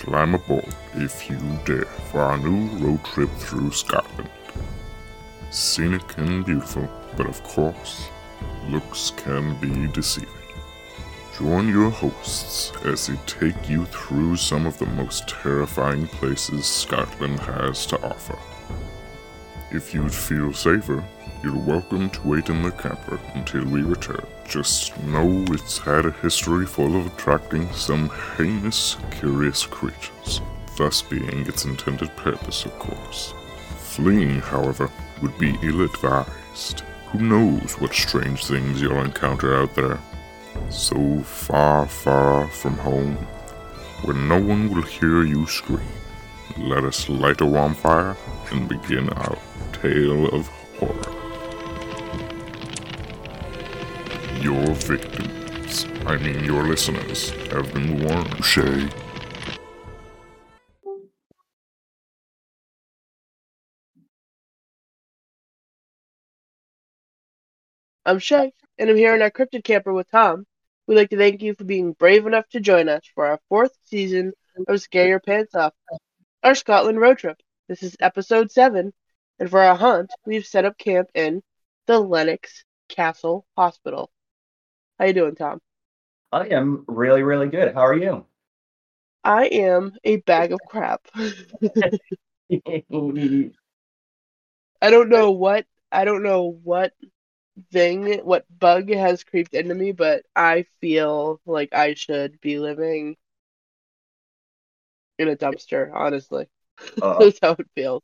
Climb aboard if you dare for our new road trip through Scotland. Scenic and beautiful, but of course, looks can be deceiving. Join your hosts as they take you through some of the most terrifying places Scotland has to offer. If you'd feel safer, you're welcome to wait in the camper until we return. Just know it's had a history full of attracting some heinous, curious creatures, thus being its intended purpose, of course. Fleeing, however, would be ill advised. Who knows what strange things you'll encounter out there? So far, far from home, where no one will hear you scream. Let us light a warm fire and begin our tale of Your victims, I mean your listeners, have been warned, Shay. I'm Shay, and I'm here in our cryptid camper with Tom. We'd like to thank you for being brave enough to join us for our fourth season of Scare Your Pants Off, our Scotland road trip. This is episode seven, and for our hunt, we've set up camp in the Lennox Castle Hospital. How you doing, Tom? I am really, really good. How are you? I am a bag of crap. I don't know what I don't know what thing, what bug has creeped into me, but I feel like I should be living in a dumpster, honestly. Uh, That's how it feels.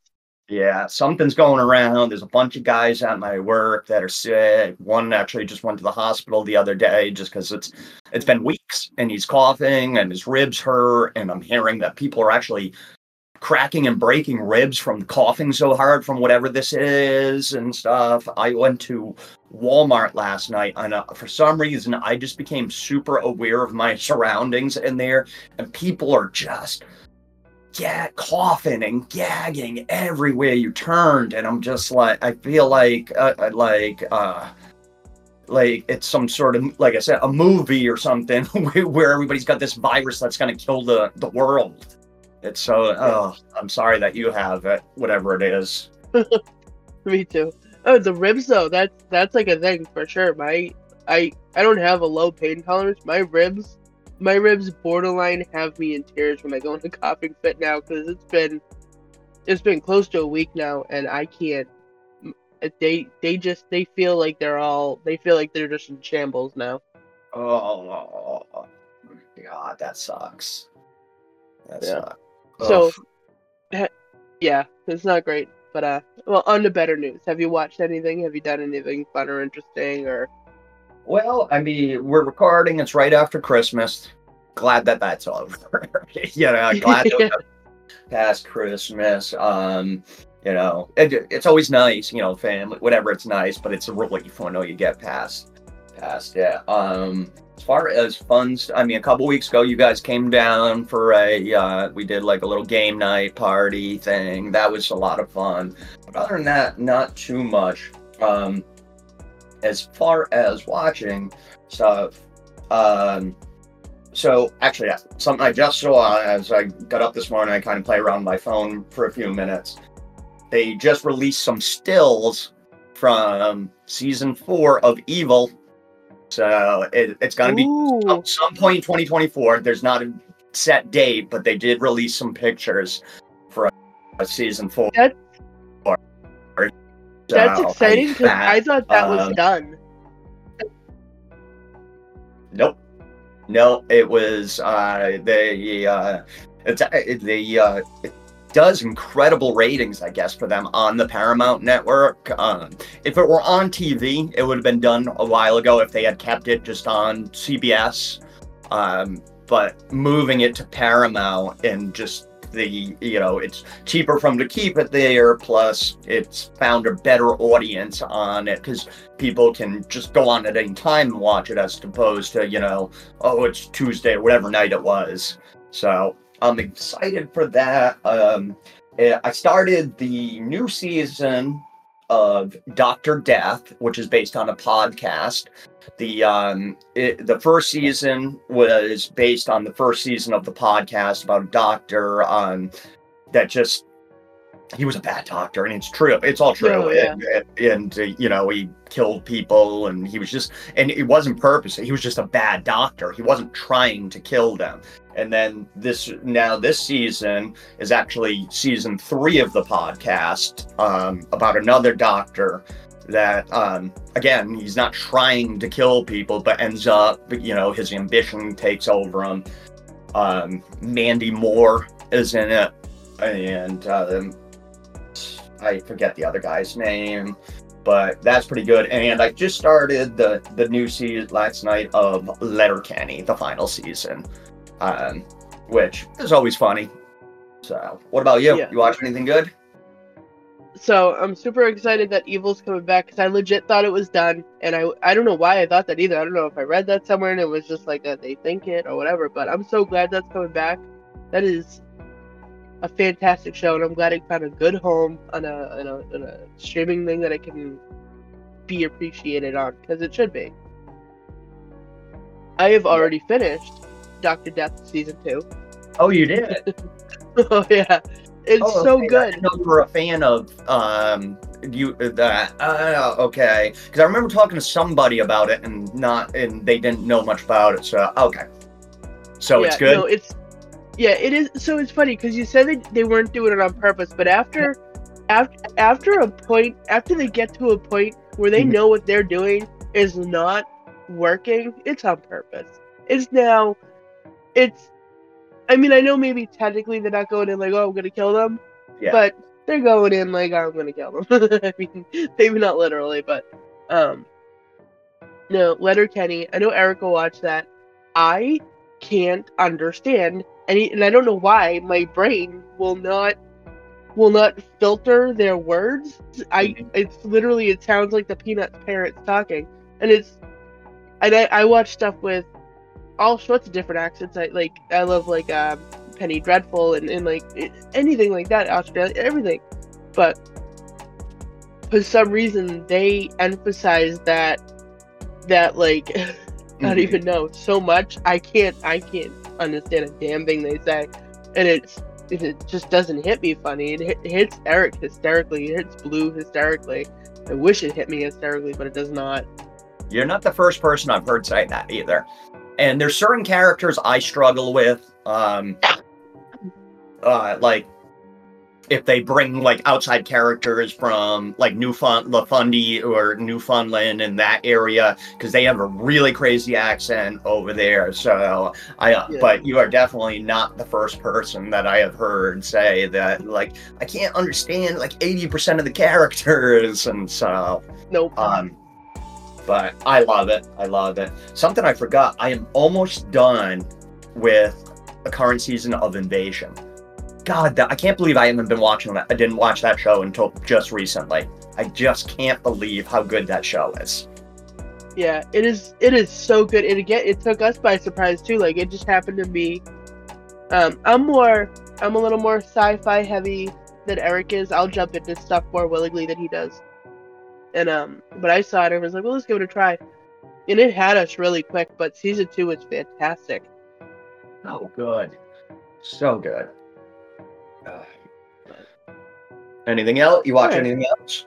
Yeah, something's going around. There's a bunch of guys at my work that are sick. One actually just went to the hospital the other day just because it's it's been weeks and he's coughing and his ribs hurt. And I'm hearing that people are actually cracking and breaking ribs from coughing so hard from whatever this is and stuff. I went to Walmart last night and uh, for some reason I just became super aware of my surroundings in there and people are just yeah, coughing and gagging everywhere you turned, and I'm just like, I feel like, uh, uh, like, uh, like it's some sort of, like I said, a movie or something where everybody's got this virus that's gonna kill the the world. It's so. Oh, I'm sorry that you have it, whatever it is. Me too. Oh, the ribs though, that's that's like a thing for sure. My I I don't have a low pain tolerance. My ribs my ribs borderline have me in tears when I go into coughing fit now because it's been it's been close to a week now and I can't they they just they feel like they're all they feel like they're just in shambles now. Oh, God, that sucks. That Yeah. sucks. So Ugh. yeah, it's not great. But uh well on to better news. Have you watched anything? Have you done anything fun or interesting or Well, I mean, we're recording. It's right after Christmas. Glad that that's over. you know, glad that past Christmas. Um, you know, it, it's always nice, you know, family, whatever. It's nice, but it's a relief when you get past, past. Yeah. Um, as far as funds, I mean, a couple weeks ago, you guys came down for a. Uh, we did like a little game night party thing. That was a lot of fun. But other than that, not too much. Um, as far as watching stuff, um, so actually, yeah, something I just saw as I got up this morning, I kind of play around my phone for a few minutes. They just released some stills from season four of Evil. So it, it's going to be at some point in 2024. There's not a set date, but they did release some pictures for a season four. That's- That's exciting because I thought that was done. Nope. No, it was uh they uh it's it, the uh it does incredible ratings, I guess, for them on the Paramount network. Um if it were on TV, it would have been done a while ago if they had kept it just on CBS. Um but moving it to Paramount and just the you know it's cheaper from to keep it there plus it's found a better audience on it because people can just go on at any time and watch it as opposed to you know oh it's tuesday or whatever night it was so i'm excited for that um eh, i started the new season of Doctor Death, which is based on a podcast. The um, it, the first season was based on the first season of the podcast about a doctor um, that just he was a bad doctor, and it's true. It's all true. Oh, yeah. and, and, and, uh, you know, he killed people, and he was just, and it wasn't purpose. He was just a bad doctor. He wasn't trying to kill them. And then this now this season is actually season three of the podcast um, about another doctor that um, again he's not trying to kill people, but ends up you know his ambition takes over him. Um, Mandy Moore is in it, and um, I forget the other guy's name, but that's pretty good. And I just started the the new season last night of Letterkenny, the final season, um, which is always funny. So, what about you? Yeah. You watch anything good? So I'm super excited that Evil's coming back because I legit thought it was done, and I I don't know why I thought that either. I don't know if I read that somewhere and it was just like a, they think it or whatever. But I'm so glad that's coming back. That is a fantastic show, and I'm glad it found a good home on a on a, on a streaming thing that it can be appreciated on because it should be. I have already finished Doctor Death season two. Oh, you did. oh yeah, it's Oh, so okay. Good. didn't know you were a fan of um you that. Uh, okay, because I remember talking to somebody about it and not and they didn't know much about it. So okay, so it's good. No, it's yeah, it is. So it's funny because you said they, they weren't doing it on purpose, but after after after a point, after they get to a point where they Mhm. know what they're doing is not working, it's on purpose. It's now, it's. I mean, I know maybe technically they're not going in like, oh, I'm gonna kill them, Yeah. but they're going in like, I'm gonna kill them. I mean, maybe not literally, but um, no, Letterkenny. I know Erica watched that. I can't understand any, and I don't know why my brain will not will not filter their words. I Mhm. it's literally it sounds like the Peanuts parents talking, and it's and I, I watch stuff with all sorts of different accents. I like I love like um, Penny Dreadful and, and like anything like that. Australia, everything, but for some reason they emphasize that that like I don't Mhm. even know so much. I can't I can't understand a damn thing they say, and it's it just doesn't hit me funny. It, it hits Eric hysterically. It hits Blue hysterically. I wish it hit me hysterically, but it does not. You're not the first person I've heard say that either. And there's certain characters I struggle with. Um, uh, like if they bring like outside characters from like Newfound Lafundi or Newfoundland in that area because they have a really crazy accent over there. So I, uh, Yeah. but you are definitely not the first person that I have heard say that. Like I can't understand like eighty percent of the characters, and so Nope. um, but I love it. I love it. Something I forgot. I am almost done with the current season of Invasion. God, I can't believe I haven't been watching that. I didn't watch that show until just recently. I just can't believe how good that show is. Yeah, it is. It is so good. And again, it took us by surprise too. Like it just happened to me. Um, I'm more. I'm a little more sci-fi heavy than Eric is. I'll jump into stuff more willingly than he does. And um, but I saw it and was like, well, let's give it a try. And it had us really quick. But season two was fantastic. Oh, good. So good. Uh, anything else? You watch Alright. anything else?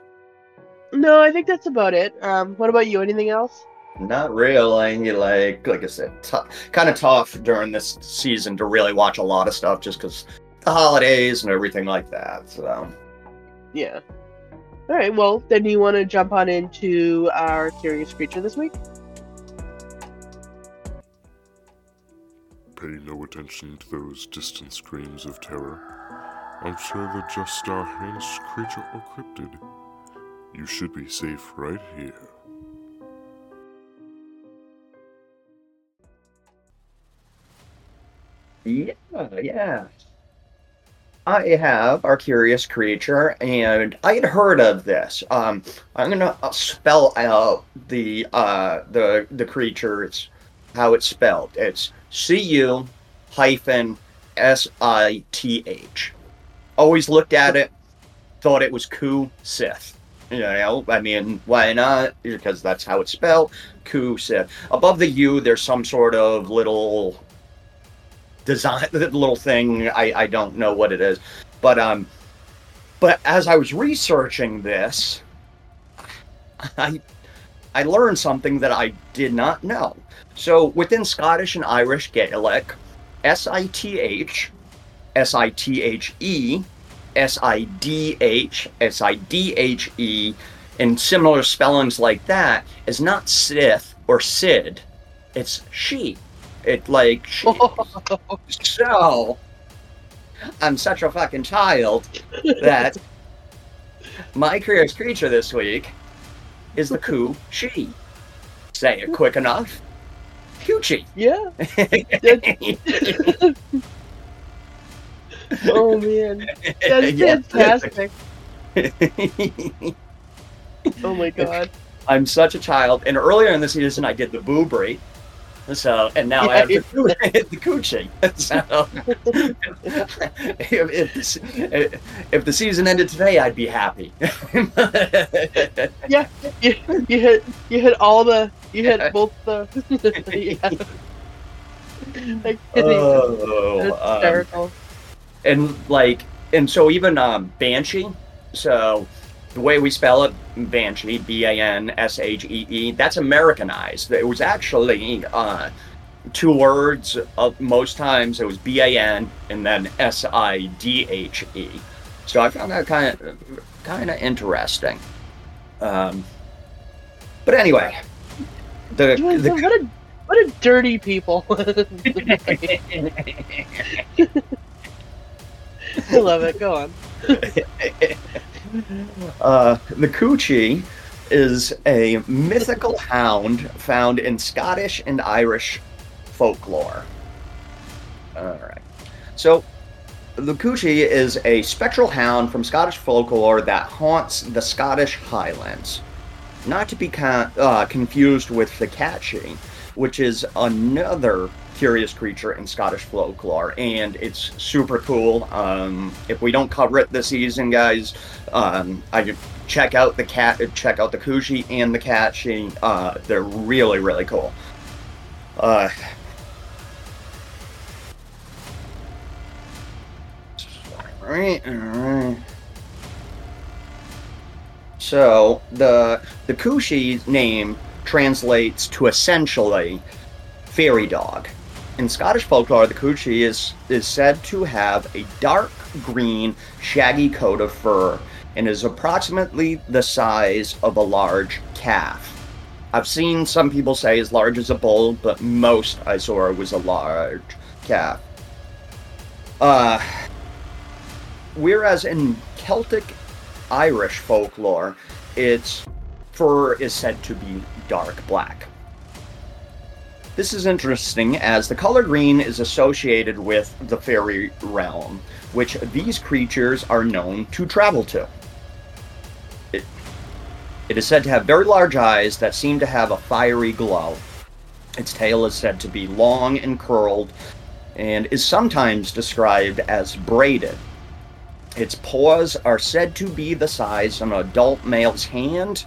No, I think that's about it. Um, what about you? Anything else? Not really. Like, like I said, t- kind of tough during this season to really watch a lot of stuff just because the holidays and everything like that. So, Yeah. All right. Well, then you want to jump on into our curious creature this week? Pay no attention to those distant screams of terror. I'm sure they're just a heinous creature or cryptid. You should be safe right here. yeah, yeah. I have our curious creature, and I had heard of this. Um, I'm gonna spell out the uh the the creature. It's how it's spelled. It's C U hyphen S I T H. Always looked at it, thought it was Ku Sith. You know, I mean, why not? Because that's how it's spelled. Kusa. Above the U, there's some sort of little design, little thing. I, I don't know what it is, but um, but as I was researching this, I I learned something that I did not know. So within Scottish and Irish Gaelic, S I T H, S I T H E, S I D H, S I D H E, and similar spellings like that is not Sith or Sid. It's she. It like so I'm such a fucking child that my curious creature this week is the Ku She. Say it quick enough. Coochie. Yeah. oh man, that's Yeah. fantastic. Oh my god. I'm such a child. And earlier in the season, I did the Boobrie. So, and now I have the, the coochie. So, if, if, the, if the season ended today, I'd be happy. Yeah, you, you hit you hit all the you hit both the. yeah. Like, oh, um, hysterical. and like, and so even um, Banshee. So the way we spell it, Banshee, B A N S H E E, that's Americanized. It was actually uh, two words. Of, most times it was B A N and then S I D H E. So I found that kind of kind of interesting. Um, but anyway, the, What a what a dirty people. I love it. Go on. Uh, the Coochie is a mythical hound found in Scottish and Irish folklore. All right. So, the Coochie is a spectral hound from Scottish folklore that haunts the Scottish Highlands. Not to be con- uh, confused with the Catchy, which is another curious creature in Scottish folklore, and it's super cool. Um, if we don't cover it this season, guys, um, I check out the cat, check out the Coochie and the Catchy. Uh, they're really, really cool. Uh, alright. So the the Kushi name translates to essentially fairy dog. In Scottish folklore, the Kushi is is said to have a dark green, shaggy coat of fur and is approximately the size of a large calf. I've seen some people say as large as a bull, but most I saw was a large calf. Uh, whereas in Celtic Irish folklore, its fur is said to be dark black. This is interesting as the color green is associated with the fairy realm, which these creatures are known to travel to. It, it is said to have very large eyes that seem to have a fiery glow. Its tail is said to be long and curled, and is sometimes described as braided. Its paws are said to be the size of an adult male's hand,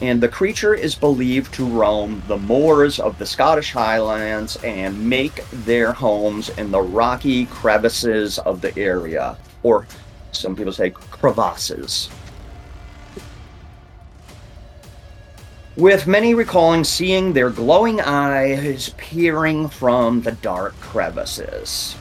and the creature is believed to roam the moors of the Scottish Highlands and make their homes in the rocky crevices of the area, or some people say crevasses. With many recalling seeing their glowing eyes peering from the dark crevices.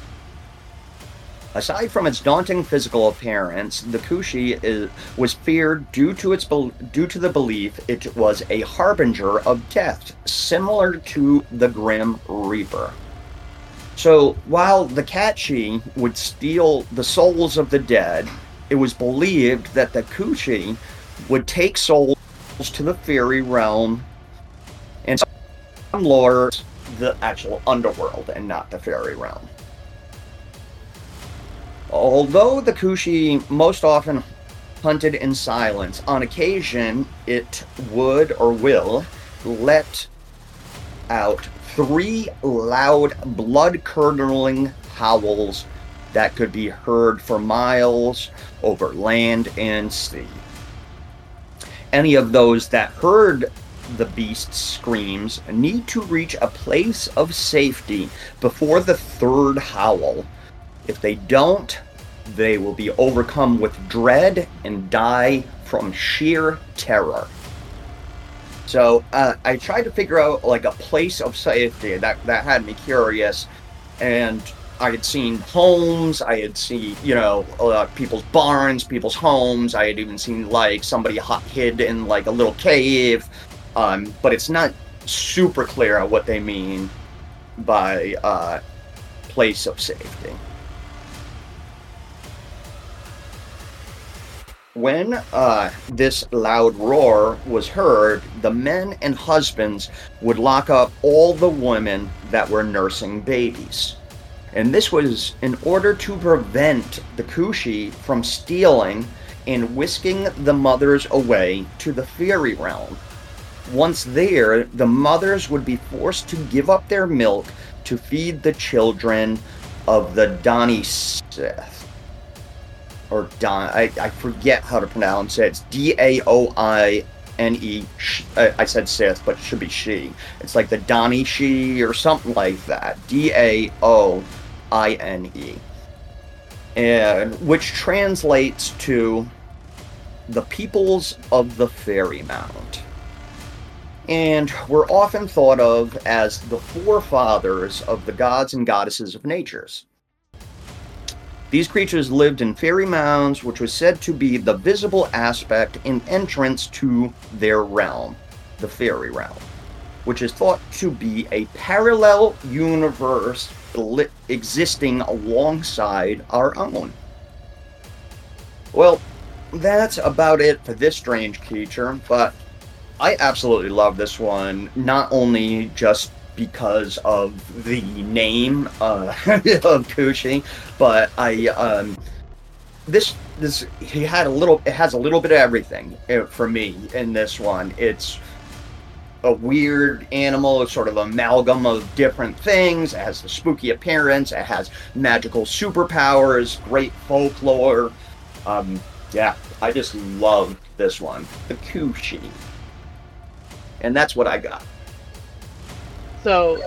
Aside from its daunting physical appearance, the Kushi is, was feared due to its due to the belief it was a harbinger of death, similar to the Grim Reaper. So while the Catchy would steal the souls of the dead, it was believed that the Kushi would take souls to the fairy realm, and some lore the actual underworld and not the fairy realm. Although the Kushi most often hunted in silence, on occasion it would or will let out three loud, blood curdling howls that could be heard for miles over land and sea. Any of those that heard the beast's screams need to reach a place of safety before the third howl. If they don't, they will be overcome with dread and die from sheer terror. So uh, I tried to figure out like a place of safety that that had me curious, and I had seen homes, I had seen you know uh, people's barns, people's homes. I had even seen like somebody hid in like a little cave, um, but it's not super clear what they mean by uh, place of safety. When uh, this loud roar was heard, the men and husbands would lock up all the women that were nursing babies. And this was in order to prevent the Kushi from stealing and whisking the mothers away to the fairy realm. Once there, the mothers would be forced to give up their milk to feed the children of the Donny Sith or Don. I, I forget how to pronounce it. It's D A O I N E. I said Sith, but it should be she. It's like the Donnie she or something like that. D A O I N E. And which translates to the peoples of the fairy mound. And were often thought of as the forefathers of the gods and goddesses of natures. These creatures lived in fairy mounds, which was said to be the visible aspect and entrance to their realm, the fairy realm, which is thought to be a parallel universe existing alongside our own. Well, that's about it for this strange creature, but I absolutely love this one, not only just because of the name uh, of Kushi, but I um, this this he had a little it has a little bit of everything uh, for me in this one. It's a weird animal, it's sort of amalgam of different things. It has the spooky appearance, it has magical superpowers, great folklore. Um, yeah, I just love this one, the Kushi. And that's what I got. So,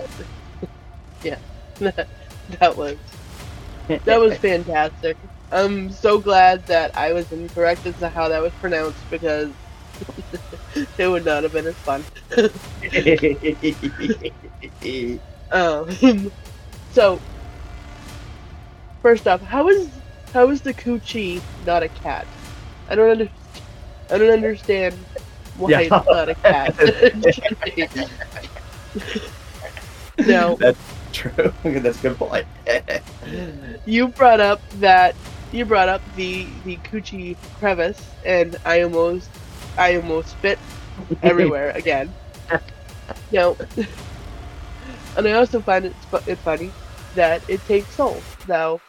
yeah, that was that was fantastic. I'm so glad that I was incorrect as to how that was pronounced because it would not have been as fun. um, so, first off, how is how is the coochie not a cat? I don't understand. I don't understand why yeah. it's not a cat. No. That's true. That's a good point. you brought up that you brought up the the coochie crevice, and I almost I almost spit everywhere again. No. and I also find it, it funny that it takes souls. Now,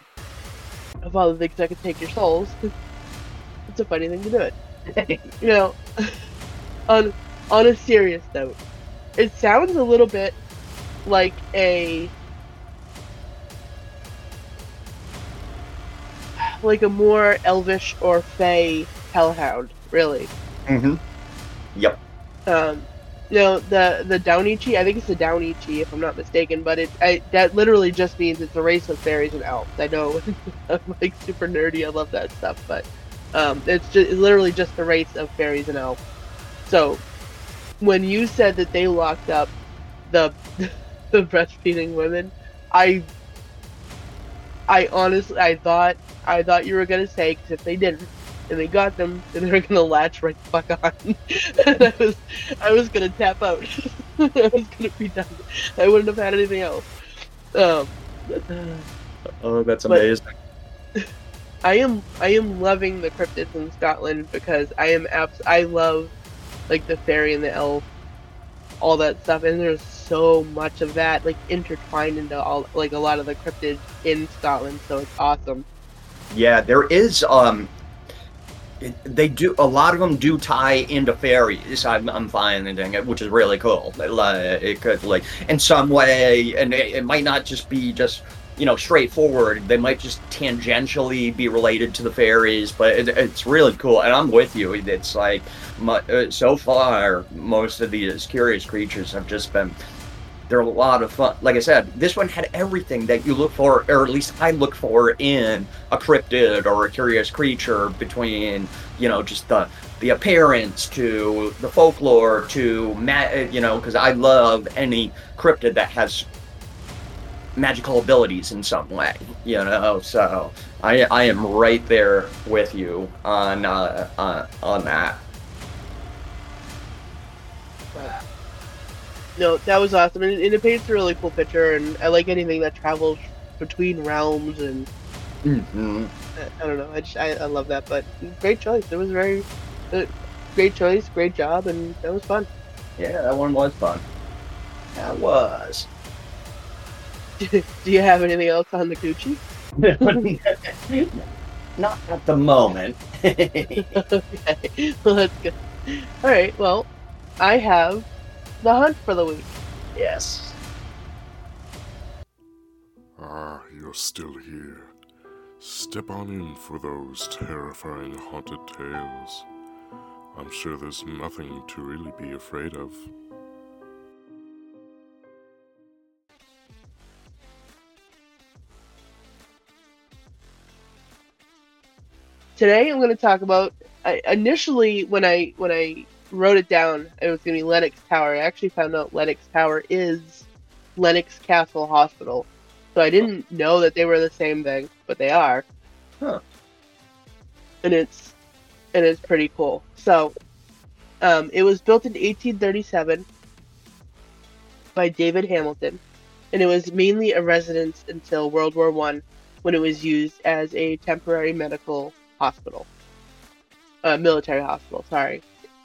of all the things that can take your souls, it's a funny thing to do it. you know, on on a serious note, it sounds a little bit like a like a more elvish or fey hellhound, really. Mm-hmm. Yep. Um, you know the the Downichi. I think it's the Downichi, if I'm not mistaken. But it I, that literally just means it's a race of fairies and elves. I know I'm like super nerdy. I love that stuff, but um, it's just it's literally just the race of fairies and elves. So when you said that they locked up the the breastfeeding women. I I honestly I thought I thought you were gonna say because if they didn't and they got them, then they were gonna latch right the fuck on. and I was I was gonna tap out. I was gonna be done. I wouldn't have had anything else. Um, oh, that's amazing. I am I am loving the cryptids in Scotland because I am abs I love like the fairy and the elf, all that stuff, and there's so much of that like intertwined into all like a lot of the cryptids in Scotland, so it's awesome. Yeah, there is um they do a lot of them do tie into fairies. I'm, I'm finding it, which is really cool. Like, It could like in some way, and it, it might not just be just you know straightforward. They might just tangentially be related to the fairies, but it, it's really cool. And I'm with you. It's like my, uh, so far most of these curious creatures have just been they're a lot of fun. Like I said, this one had everything that you look for, or at least I look for in a cryptid or a curious creature. Between you know just the the appearance to the folklore to ma- you know because I love any cryptid that has magical abilities in some way. You know, so I I am right there with you on uh, uh on that. No, that was awesome, and, and it paints a really cool picture. And I like anything that travels between realms, and Mm-hmm. I, I don't know. I just I, I love that. But great choice. It was very uh, great choice, great job, and that was fun. Yeah, that one was fun. That was. Do you have anything else on the Gucci? Not at the moment. okay, well that's good. All right, well, I have the hunt for the week. yes. Ah, you're still here. Step on in for those terrifying haunted tales. I'm sure there's nothing to really be afraid of. Today I'm going to talk about. I, initially, when I when I wrote it down, it was going to be Lennox Tower. I actually found out Lennox Tower is Lennox Castle Hospital, so I didn't know that they were the same thing, but they are. Huh. And it's and it's pretty cool. So, um, it was built in 1837 by David Hamilton, and it was mainly a residence until World War One, when it was used as a temporary medical hospital, uh, military hospital. Sorry.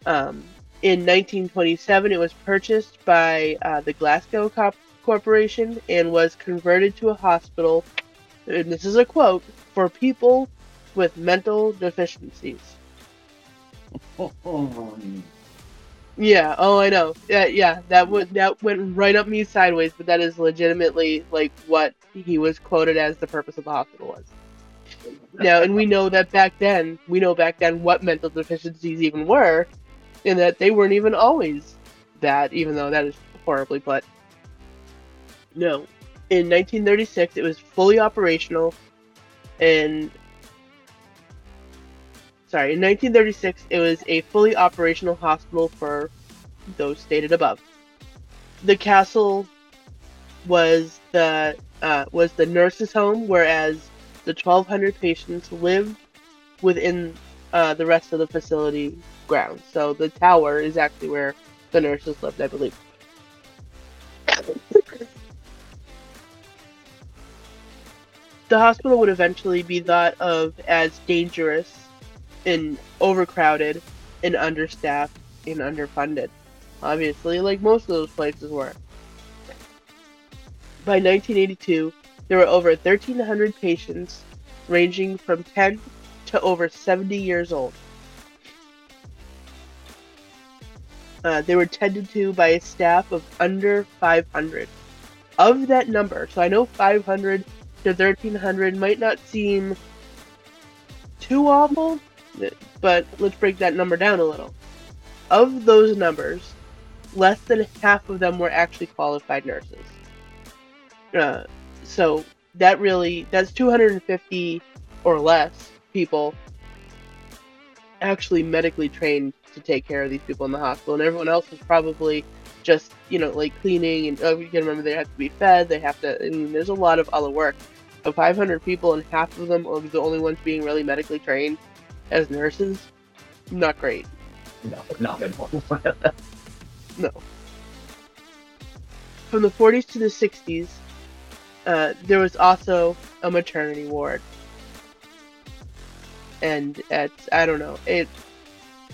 Um, in 1927, it was purchased by uh, the Glasgow Cop- Corporation and was converted to a hospital. And this is a quote for people with mental deficiencies. Yeah. Oh, I know. Yeah, yeah. That would that went right up me sideways, but that is legitimately like what he was quoted as the purpose of the hospital was. Now, and we know that back then, we know back then what mental deficiencies even were, and that they weren't even always that, even though that is horribly put. No. In 1936, it was fully operational, and sorry, in 1936, it was a fully operational hospital for those stated above. The castle was the uh, was the nurses' home, whereas the 1,200 patients lived within uh, the rest of the facility grounds. So the tower is actually where the nurses lived, I believe. the hospital would eventually be thought of as dangerous and overcrowded and understaffed and underfunded. Obviously, like most of those places were. By 1982, there were over 1,300 patients, ranging from 10 to over 70 years old. Uh, they were tended to by a staff of under 500. Of that number, so I know 500 to 1,300 might not seem too awful, but let's break that number down a little. Of those numbers, less than half of them were actually qualified nurses. Uh, so that really that's 250 or less people actually medically trained to take care of these people in the hospital, and everyone else was probably just you know like cleaning and oh, you can remember they have to be fed, they have to. I mean, there's a lot of other work. Of 500 people, and half of them are the only ones being really medically trained as nurses, not great. No, not at all. No. From the 40s to the 60s, uh, there was also a maternity ward. And it's, I don't know, it,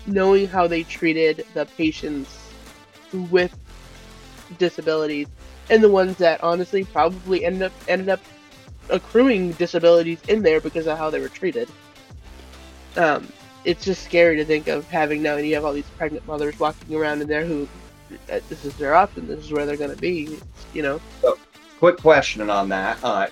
knowing how they treated the patients with disabilities and the ones that honestly probably ended up ended up accruing disabilities in there because of how they were treated. Um, it's just scary to think of having now and you have all these pregnant mothers walking around in there who uh, this is their option this is where they're going to be you know Quick question on that. Uh,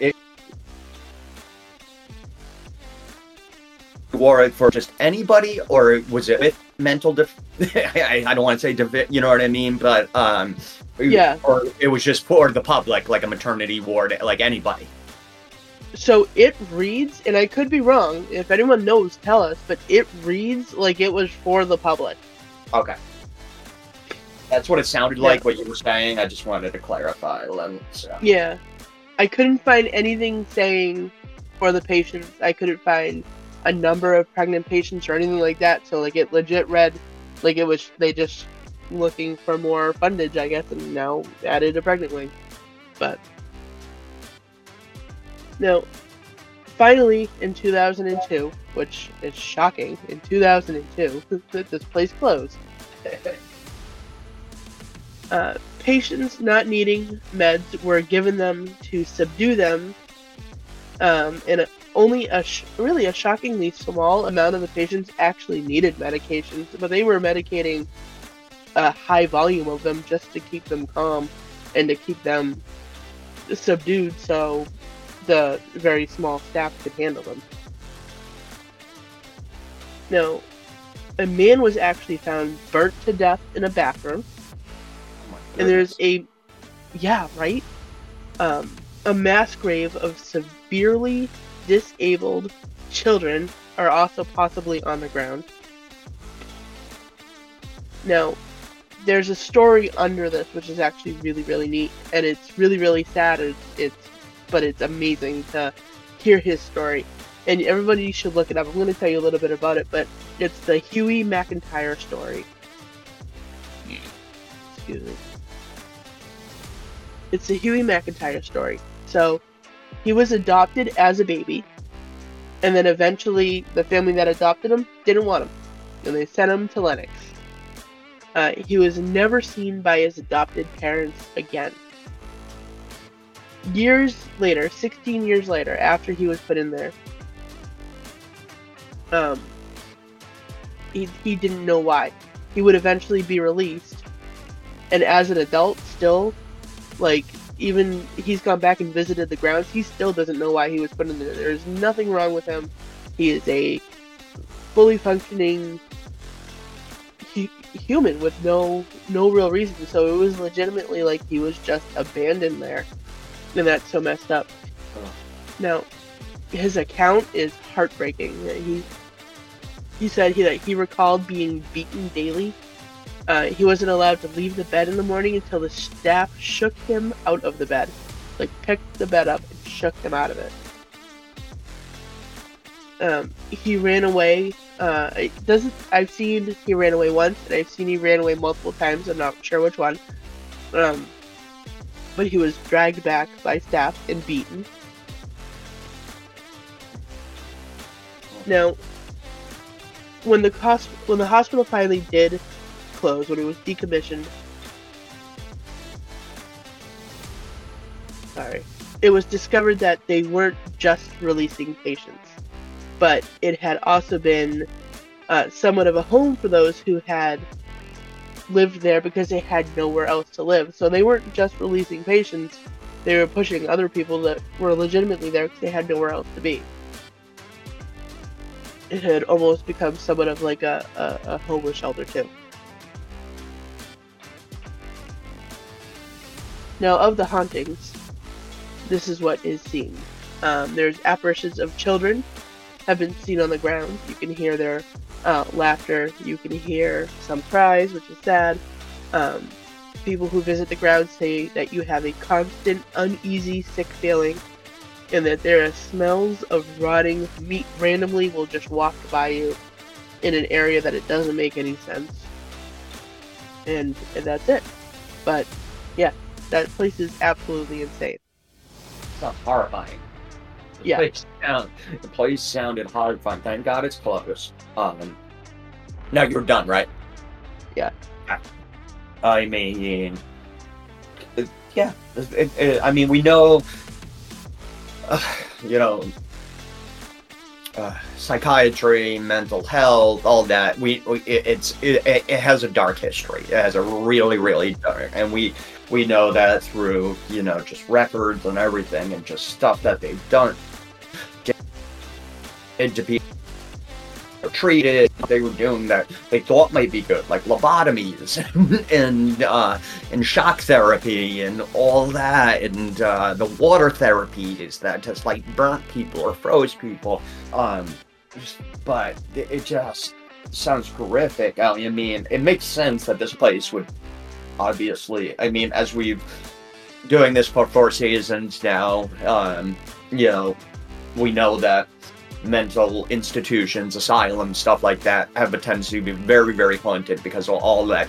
wore it for just anybody, or was it with mental? Def- I, I don't want to say you know what I mean, but um, Yeah. or it was just for the public, like a maternity ward, like anybody. So it reads, and I could be wrong. If anyone knows, tell us. But it reads like it was for the public. Okay. That's what it sounded Yeah. like. What you were saying. I just wanted to clarify. Len, So. Yeah. I couldn't find anything saying for the patients. I couldn't find a number of pregnant patients or anything like that. So like it legit read like it was they just looking for more fundage, I guess, and now added a pregnant wing. But no. Finally, in 2002, which is shocking, in 2002, that this place closed. Uh, patients not needing meds were given them to subdue them, um, and a, only a sh- really a shockingly small amount of the patients actually needed medications, but they were medicating a high volume of them just to keep them calm and to keep them subdued so the very small staff could handle them. Now, a man was actually found burnt to death in a bathroom. And there's a yeah right? Um, a mass grave of severely disabled children are also possibly on the ground. Now there's a story under this which is actually really really neat and it's really really sad it's, it's but it's amazing to hear his story. And everybody should look it up. I'm going to tell you a little bit about it but it's the huey mcintyre story. Excuse me. It's the Huey McIntyre story. So, he was adopted as a baby, and then eventually the family that adopted him didn't want him, and they sent him to Lennox. Uh, he was never seen by his adopted parents again. Years later, 16 years later, after he was put in there, um, he, he didn't know why. He would eventually be released, and as an adult, still like even he's gone back and visited the grounds he still doesn't know why he was put in there. There's nothing wrong with him. He is a fully functioning hu- human with no no real reason. So it was legitimately like he was just abandoned there and that's so messed up. Oh. now his account is heartbreaking he he said he that he recalled being beaten daily uh, he wasn't allowed to leave the bed in the morning until the staff shook him out of the bed. Like, picked the bed up and shook him out of it. Um, he ran away. Uh, it doesn't. I've seen he ran away once, and I've seen he ran away multiple times. I'm not sure which one. Um, but he was dragged back by staff and beaten. Now, when the cost when the hospital finally did when it was decommissioned, sorry, it was discovered that they weren't just releasing patients, but it had also been uh, somewhat of a home for those who had lived there because they had nowhere else to live. So they weren't just releasing patients; they were pushing other people that were legitimately there because they had nowhere else to be. It had almost become somewhat of like a, a, a homeless shelter too. Now, of the hauntings, this is what is seen. Um, there's apparitions of children have been seen on the ground. You can hear their uh, laughter. You can hear some cries, which is sad. Um, people who visit the ground say that you have a constant, uneasy, sick feeling, and that there are smells of rotting meat randomly will just walk by you in an area that it doesn't make any sense. And, and that's it. But yeah, that place is absolutely insane. It's not horrifying. The Yeah. Place sound, the place sounded horrifying. Thank God it's closed. Um, now you're done, right? Yeah. I mean, it- yeah. it- it- I mean, we know, uh, you know, uh, psychiatry, mental health, all that. We, we it, it's it, it it has a dark history. It has a really, really dark, and we we know that through you know just records and everything and just stuff that they've done into people treated. They were doing that they thought might be good, like lobotomies and uh, and shock therapy and all that, and uh, the water therapies that just like burnt people or froze people. Um, but it just sounds horrific. I mean, it makes sense that this place would obviously. I mean, as we've doing this for four seasons now, um, you know, we know that mental institutions, asylums, stuff like that have a tendency to be very, very haunted because of all that,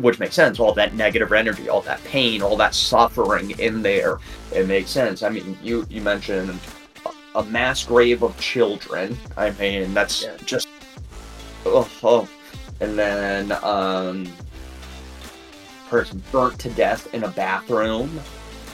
which makes sense, all that negative energy, all that pain, all that suffering in there. It makes sense. I mean, you you mentioned a mass grave of children. I mean, that's yeah. just oh, oh. and then um person burnt to death in a bathroom.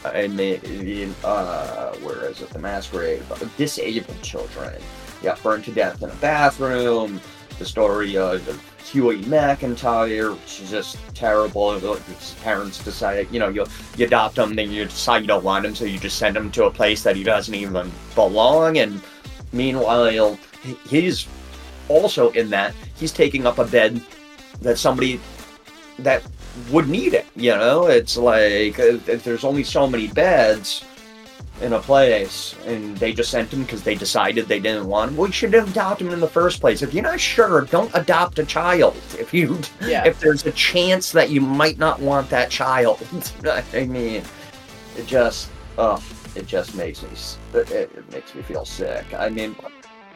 I mean, uh, where is it? The masquerade, grave. Disabled children. Yeah, burned to death in a bathroom. The story of Huey McIntyre, which is just terrible. His parents decide, you know, you, you adopt him, then you decide you don't want him, so you just send him to a place that he doesn't even belong. And meanwhile, he's also in that he's taking up a bed that somebody that would need it. You know, it's like if there's only so many beds in a place, and they just sent him because they decided they didn't want him. We should have adopted him in the first place. If you're not sure, don't adopt a child. If you, yeah. if there's a chance that you might not want that child, I mean, it just, oh, it just makes me, it, it makes me feel sick. I mean,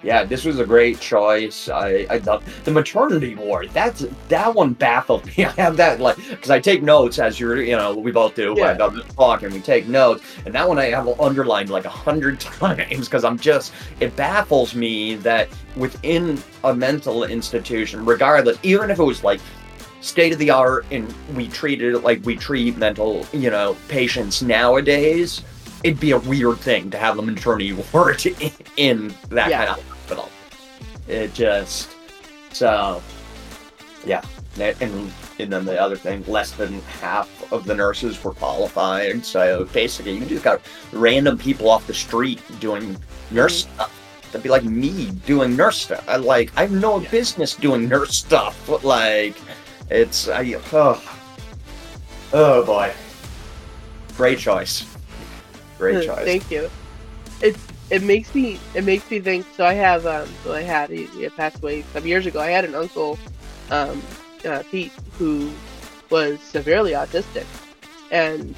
yeah, this was a great choice. I I love the maternity ward. That's that one baffled me. I have that like because I take notes as you're you know we both do. Yeah. I'm talking, we take notes, and that one I have underlined like a hundred times because I'm just it baffles me that within a mental institution, regardless, even if it was like state of the art and we treated it like we treat mental you know patients nowadays it'd be a weird thing to have a maternity ward in that yeah. kind of hospital. It just so yeah, and and then the other thing, less than half of the nurses were qualified. So basically, you just got random people off the street doing nurse mm-hmm. stuff. That'd be like me doing nurse stuff. I like I have no yeah. business doing nurse stuff. But like, it's I oh oh boy, great choice. Great choice. Thank you. It it makes me it makes me think. So I have um so I had he, he passed away some years ago. I had an uncle, um, uh, Pete, who was severely autistic, and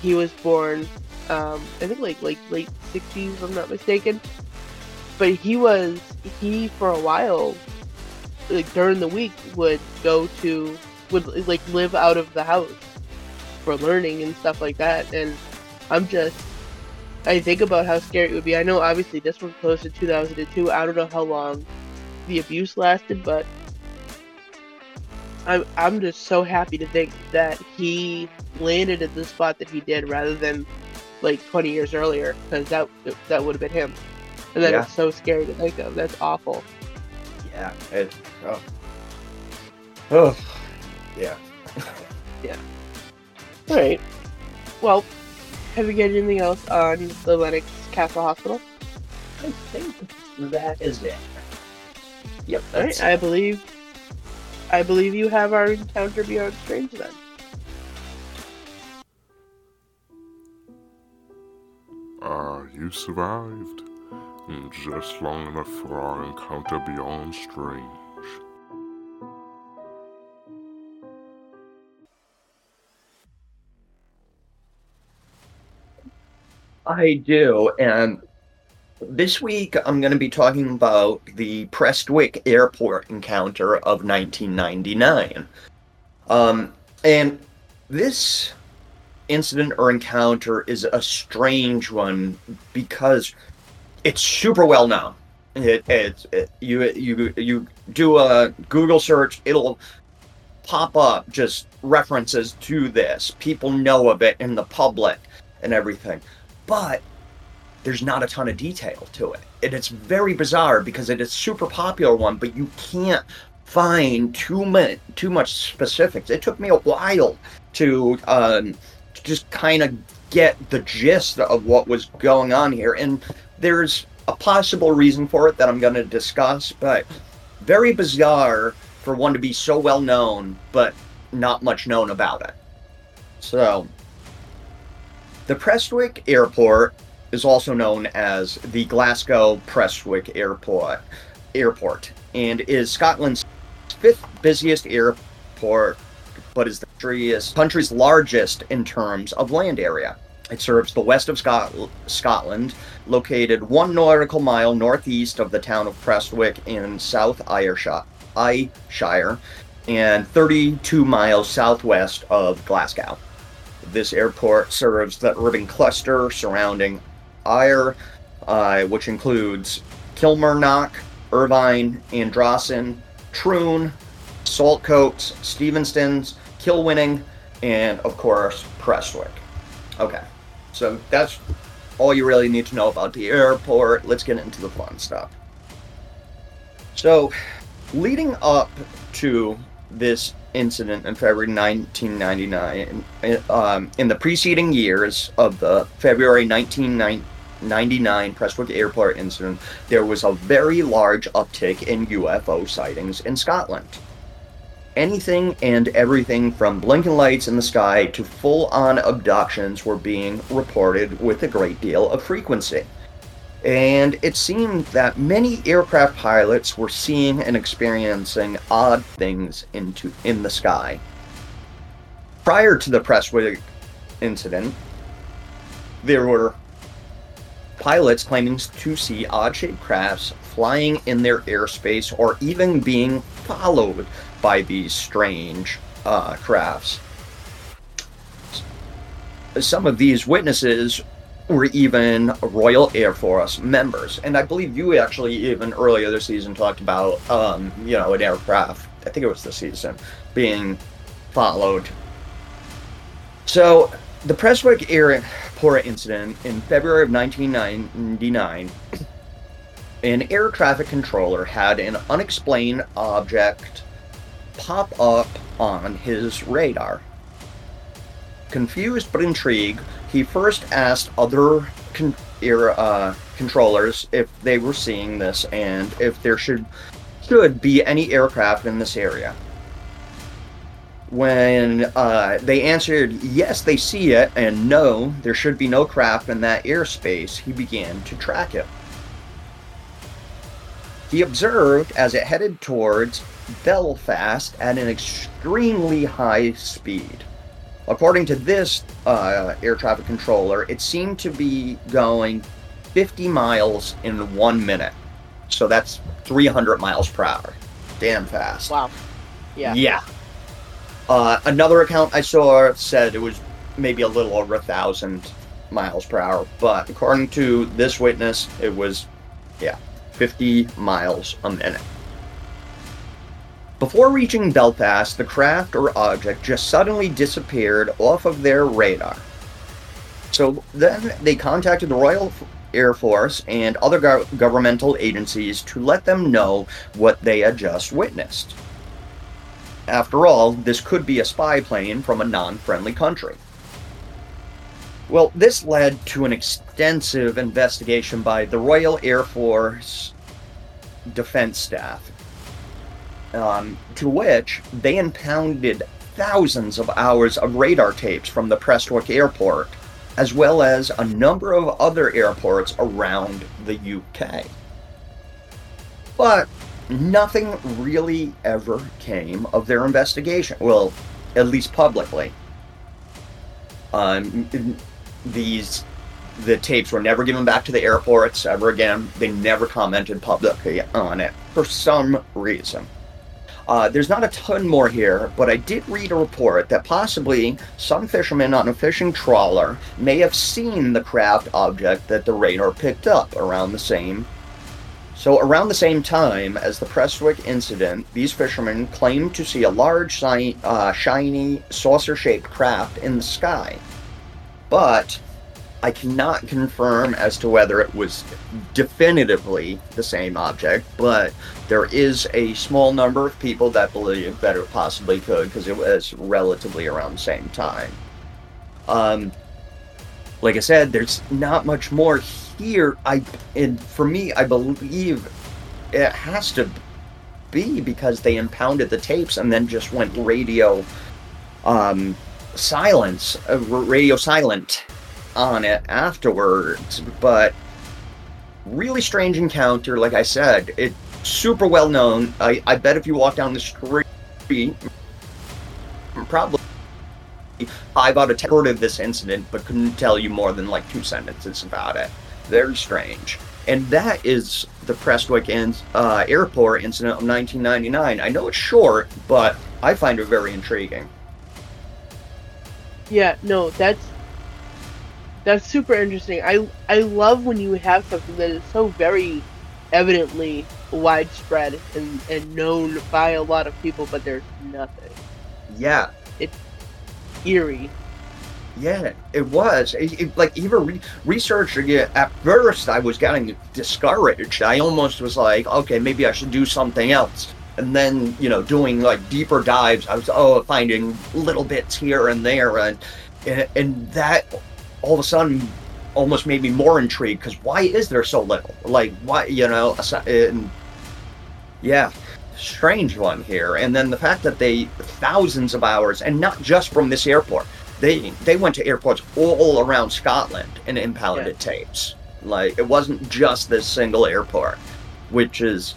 he was born um I think like like late sixties if I'm not mistaken. But he was he for a while like during the week would go to would like live out of the house for learning and stuff like that and I'm just I think about how scary it would be. I know obviously this was close to 2002. I don't know how long the abuse lasted, but I'm I'm just so happy to think that he landed at the spot that he did rather than like 20 years earlier because that that would have been him. And that yeah. is so scary to think of. That's awful. Yeah. It, oh. oh. Yeah. yeah. All right. Well, have you got anything else on the Lennox Castle Hospital? I think that is it. Yep. All right. I believe. I believe you have our encounter beyond strange then. Ah, you survived. Just long enough for our encounter beyond strange. I do. And this week, I'm going to be talking about the Prestwick Airport encounter of 1999. Um, and this incident or encounter is a strange one because it's super well known. It, it, it, you you you do a Google search, it'll pop up just references to this. People know of it in the public and everything but there's not a ton of detail to it. And it's very bizarre because it is super popular one, but you can't find too much too much specifics. It took me a while to um, just kind of get the gist of what was going on here. And there's a possible reason for it that I'm going to discuss, but very bizarre for one to be so well known, but not much known about it. So, the Prestwick Airport is also known as the Glasgow Prestwick Airport, airport and is Scotland's fifth busiest airport, but is the country's, country's largest in terms of land area. It serves the west of Scot- Scotland, located one nautical mile northeast of the town of Prestwick in South Ayrshire and 32 miles southwest of Glasgow. This airport serves the urban cluster surrounding Ayr, uh, which includes Kilmarnock, Irvine, Ardrossan, Troon, Saltcoats, Stevenston's, Kilwinning, and of course Prestwick. Okay, so that's all you really need to know about the airport. Let's get into the fun stuff. So, leading up to this incident in February 1999, um, in the preceding years of the February 1999 Prestwick Airport incident, there was a very large uptick in UFO sightings in Scotland. Anything and everything from blinking lights in the sky to full on abductions were being reported with a great deal of frequency and it seemed that many aircraft pilots were seeing and experiencing odd things into in the sky. Prior to the Prestwick incident, there were pilots claiming to see odd-shaped crafts flying in their airspace or even being followed by these strange uh, crafts. Some of these witnesses were even Royal Air Force members. And I believe you actually even earlier this season talked about, um, you know, an aircraft, I think it was this season, being followed. So the Prestwick Airport incident in February of 1999, an air traffic controller had an unexplained object pop up on his radar. Confused but intrigued, he first asked other con- uh, controllers if they were seeing this and if there should should be any aircraft in this area. When uh, they answered yes, they see it, and no, there should be no craft in that airspace, he began to track it. He observed as it headed towards Belfast at an extremely high speed. According to this uh, air traffic controller, it seemed to be going 50 miles in one minute. So that's 300 miles per hour. Damn fast. Wow. Yeah. Yeah. Uh, another account I saw said it was maybe a little over a thousand miles per hour, but according to this witness, it was, yeah, 50 miles a minute. Before reaching Belfast, the craft or object just suddenly disappeared off of their radar. So then they contacted the Royal Air Force and other go- governmental agencies to let them know what they had just witnessed. After all, this could be a spy plane from a non friendly country. Well, this led to an extensive investigation by the Royal Air Force Defense Staff um, to which they impounded thousands of hours of radar tapes from the Prestwick airport, as well as a number of other airports around the UK. But nothing really ever came of their investigation. Well, at least publicly. Um, these the tapes were never given back to the airports ever again. They never commented publicly on it for some reason. Uh, there's not a ton more here, but I did read a report that possibly some fishermen on a fishing trawler may have seen the craft object that the radar picked up around the same. So, around the same time as the Prestwick incident, these fishermen claimed to see a large, uh, shiny, saucer shaped craft in the sky. But I cannot confirm as to whether it was definitively the same object, but there is a small number of people that believe that it possibly could because it was relatively around the same time. Um, like I said, there's not much more here. I and for me, I believe it has to be because they impounded the tapes and then just went radio um, silence, uh, radio silent on it afterwards. But really strange encounter, like I said. It super well known. I, I bet if you walk down the street, probably five out of ten heard of this incident, but couldn't tell you more than like two sentences about it. Very strange. And that is the Prestwick uh, Airport incident of 1999. I know it's short, but I find it very intriguing. Yeah, no, that's that's super interesting. I I love when you have something that is so very evidently widespread and, and known by a lot of people, but there's nothing. Yeah. It's eerie. Yeah, it was. It, it, like even re- researching it at first, I was getting discouraged. I almost was like, okay, maybe I should do something else. And then, you know, doing like deeper dives, I was oh finding little bits here and there, and and, and that all of a sudden almost made me more intrigued because why is there so little? Like why, you know? And yeah, strange one here. And then the fact that they thousands of hours, and not just from this airport they they went to airports all around Scotland and impounded yeah. tapes. Like it wasn't just this single airport, which is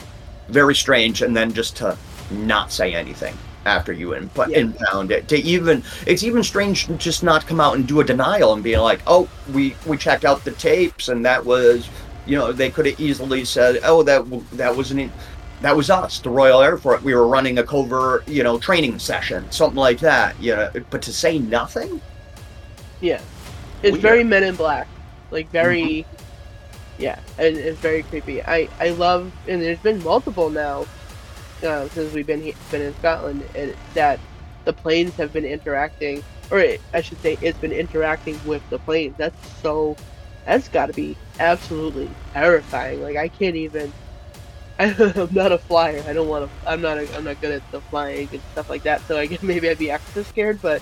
very strange. And then just to not say anything after you imp- yeah. impound it, to even it's even strange to just not come out and do a denial and be like, oh, we we checked out the tapes and that was, you know, they could have easily said, oh, that that was an that was us, the Royal Air Force. We were running a covert, you know, training session, something like that. You know, but to say nothing. Yeah, it's Weird. very Men in Black, like very. Mm-hmm. Yeah, and it's very creepy. I I love, and there's been multiple now, uh, since we've been been in Scotland, and that the planes have been interacting, or it, I should say, it's been interacting with the planes. That's so. That's got to be absolutely terrifying. Like I can't even I'm not a flyer. I don't want to. I'm not. A, I'm not good at the flying and stuff like that. So I guess maybe I'd be extra scared. But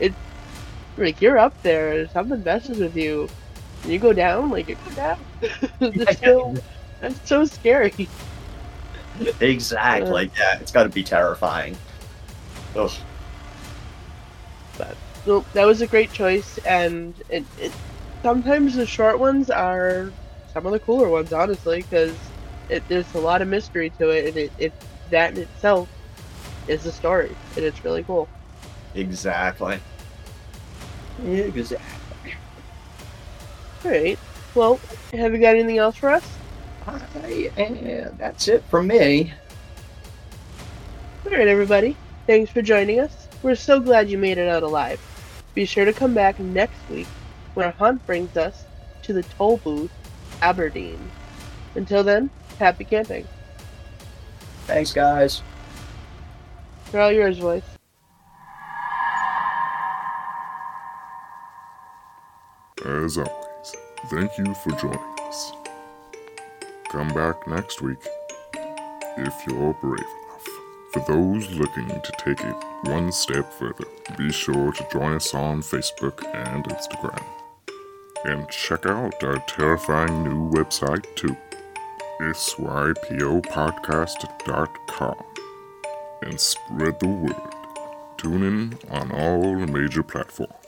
it's like you're up there. Something messes with you, and you go down. Like you go down. that's so. That's so scary. Exactly. Yeah, it's got to be terrifying. Ugh. But well, that was a great choice, and it, it sometimes the short ones are some of the cooler ones, honestly, because it, there's a lot of mystery to it, and it, it that in itself is the story, and it's really cool. Exactly. Exactly. All right. Well, have you got anything else for us? I, uh, that's it from me. All right, everybody. Thanks for joining us. We're so glad you made it out alive. Be sure to come back next week when our hunt brings us to the toll booth, Aberdeen. Until then, happy camping. Thanks, guys. They're all yours, voice. As always, thank you for joining us. Come back next week if you're brave enough. For those looking to take it one step further, be sure to join us on Facebook and Instagram. And check out our terrifying new website too sypopodcast.com and spread the word. Tune in on all major platforms.